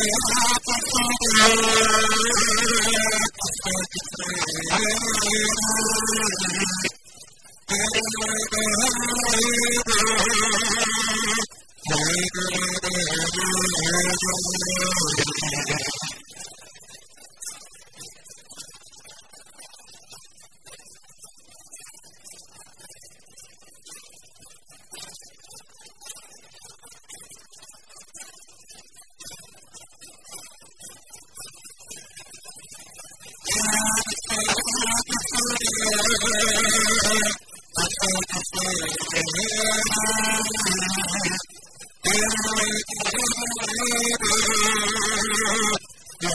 Thank you.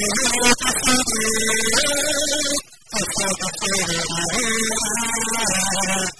Thank you.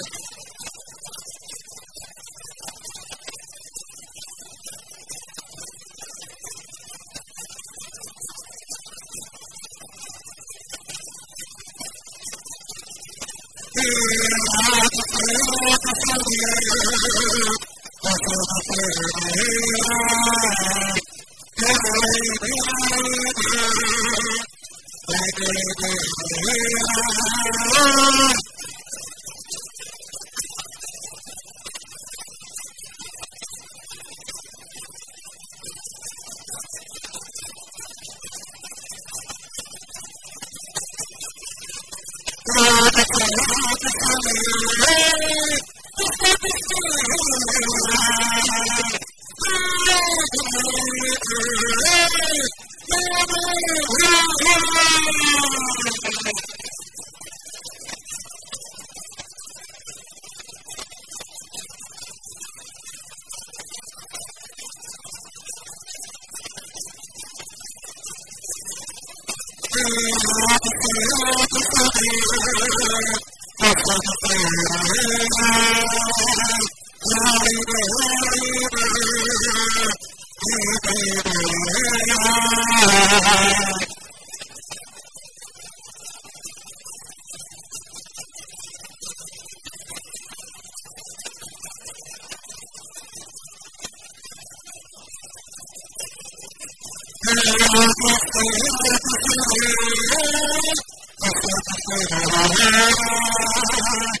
Oh, my God. العزة إلا الله فقد كفر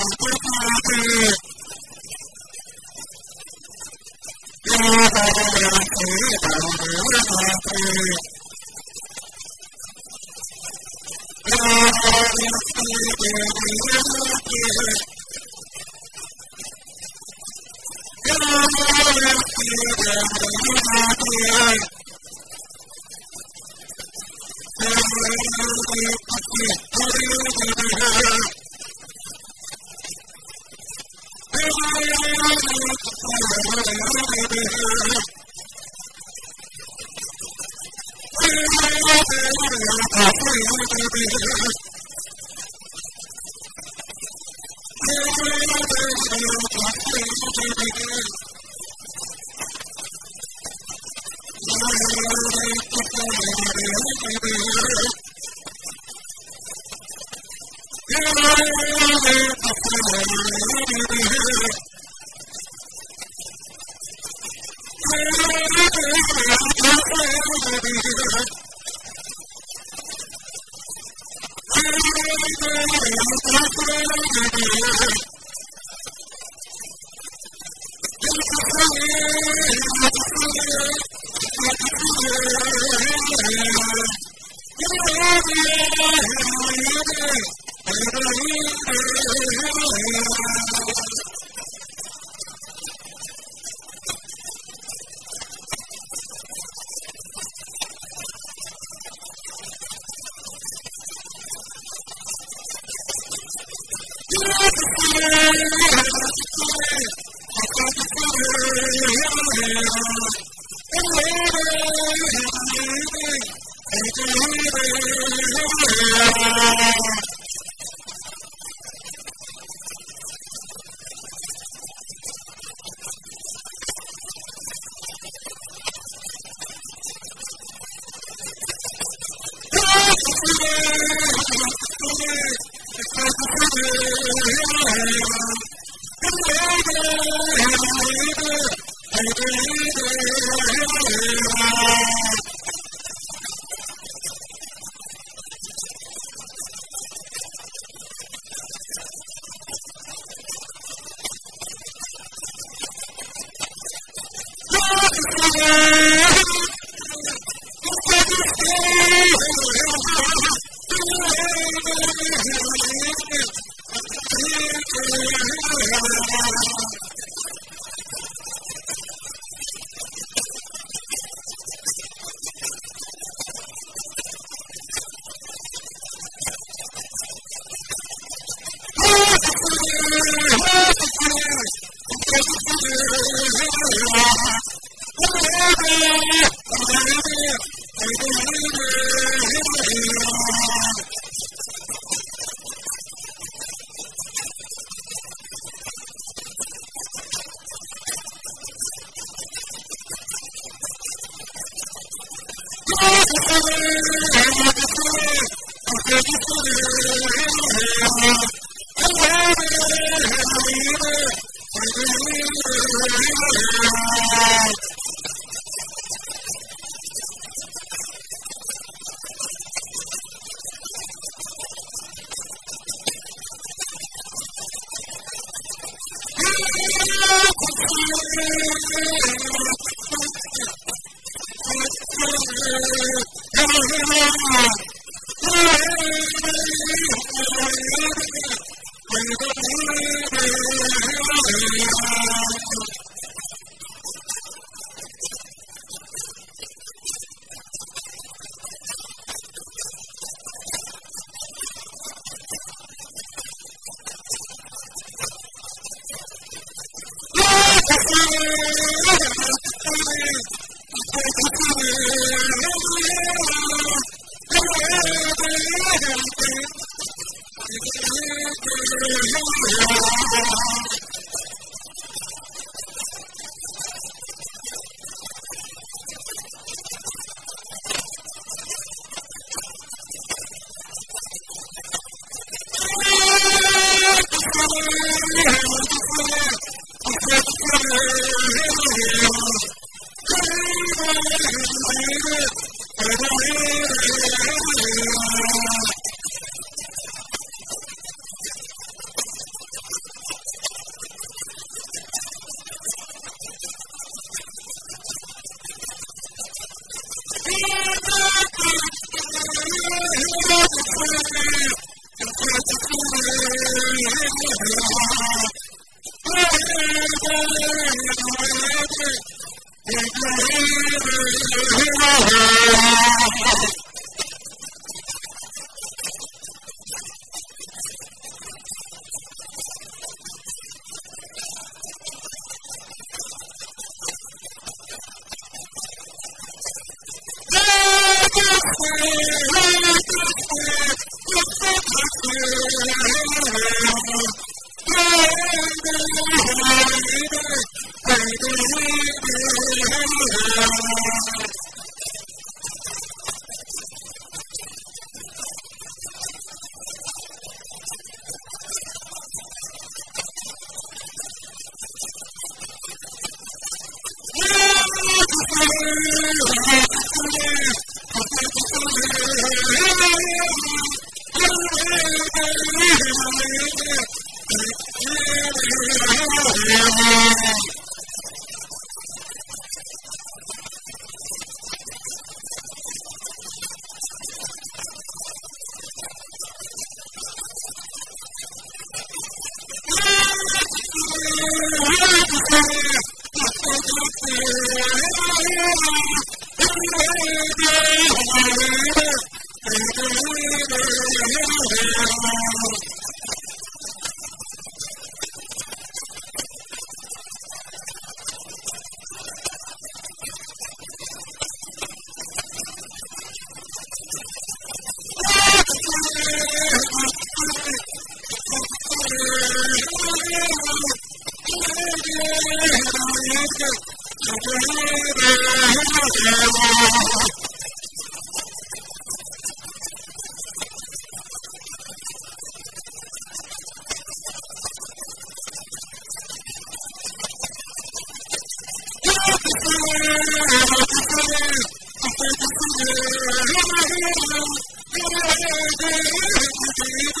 الله Thank you. Thank you. Deus, Deus, Deus.